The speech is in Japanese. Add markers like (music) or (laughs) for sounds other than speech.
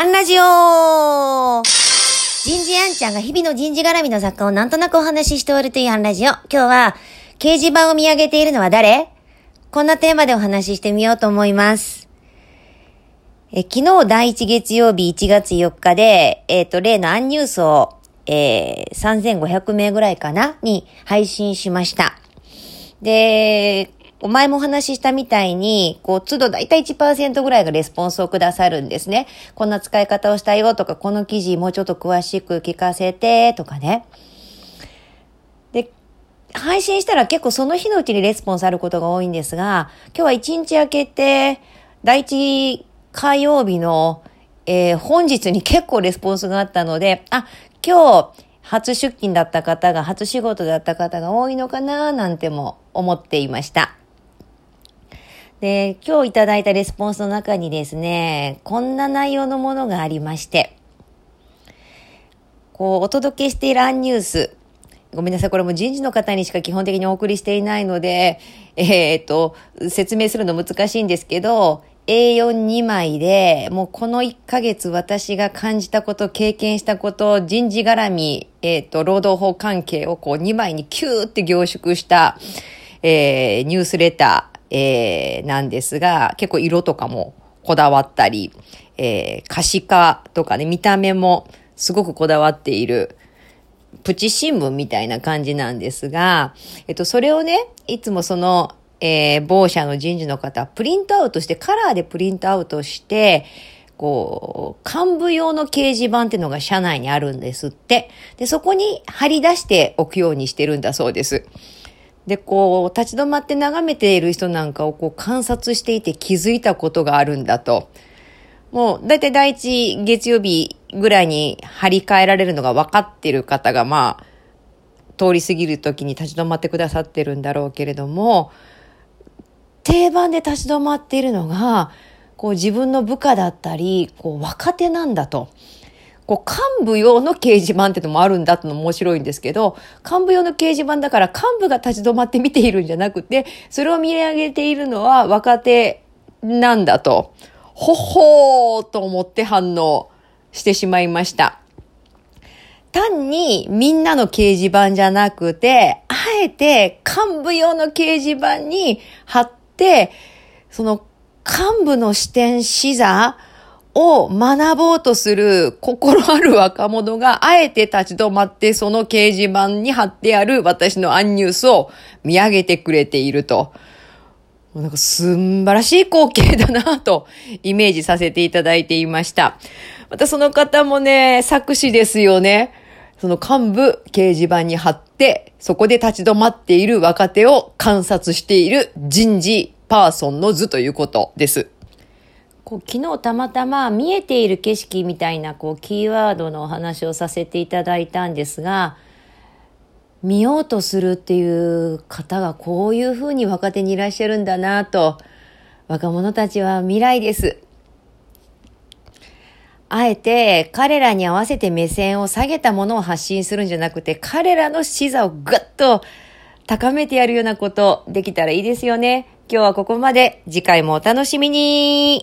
アンラジオ人事アンちゃんが日々の人事絡みの作家をなんとなくお話ししておるというアンラジオ。今日は、掲示板を見上げているのは誰？こんなテーマでお話ししてみようと思います。え昨日第1月曜日1月4日で、えっ、ー、と、例のアンニュースを、えー、3500名ぐらいかな？に配信しました。で、お前もお話ししたみたいに、こう、都度だいたい1%ぐらいがレスポンスをくださるんですね。こんな使い方をしたよとか、この記事もうちょっと詳しく聞かせてとかね。で、配信したら結構その日のうちにレスポンスあることが多いんですが、今日は1日明けて、第一火曜日の、えー、本日に結構レスポンスがあったので、あ、今日、初出勤だった方が、初仕事だった方が多いのかななんても思っていました。で、今日いただいたレスポンスの中にですね、こんな内容のものがありまして、こう、お届けしているアンニュース、ごめんなさい、これも人事の方にしか基本的にお送りしていないので、えっ、ー、と、説明するの難しいんですけど、A42 枚で、もうこの1ヶ月私が感じたこと、経験したこと、人事絡み、えっ、ー、と、労働法関係をこう2枚にキューって凝縮した、えー、ニュースレター、えー、なんですが、結構色とかもこだわったり、えー、可視化とかね、見た目もすごくこだわっている、プチ新聞みたいな感じなんですが、えっと、それをね、いつもその、えー、某社の人事の方、プリントアウトして、カラーでプリントアウトして、こう、幹部用の掲示板っていうのが社内にあるんですって。で、そこに貼り出しておくようにしてるんだそうです。で、こう、立ち止まって眺めている人なんかをこう観察していて気づいたことがあるんだと。もう、だいたい第一月曜日ぐらいに張り替えられるのが分かってる方が、まあ、通り過ぎる時に立ち止まってくださってるんだろうけれども、定番で立ち止まっているのが、こう自分の部下だったり、こう若手なんだと。こう、幹部用の掲示板ってのもあるんだってのも面白いんですけど、幹部用の掲示板だから幹部が立ち止まって見ているんじゃなくて、それを見上げているのは若手なんだと、ほほーと思って反応してしまいました。単にみんなの掲示板じゃなくて、あえて幹部用の掲示板に貼って、その幹部の視点視座を学ぼうとする心ある若者があえて立ち止まってその掲示板に貼ってある私のアンニュースを見上げてくれていると。なんか素晴らしい光景だなと (laughs) イメージさせていただいていました。またその方もね、作詞ですよね。その幹部掲示板に貼って、そこで立ち止まっている若手を観察している人事パーソンの図ということです。こう昨日たまたま見えている景色みたいなこうキーワードのお話をさせていただいたんですが、見ようとするっていう方がこういうふうに若手にいらっしゃるんだなと、若者たちは未来です。あえて彼らに合わせて目線を下げたものを発信するんじゃなくて、彼らの視座をぐっと高めてやるようなことできたらいいですよね。今日はここまで。次回もお楽しみに。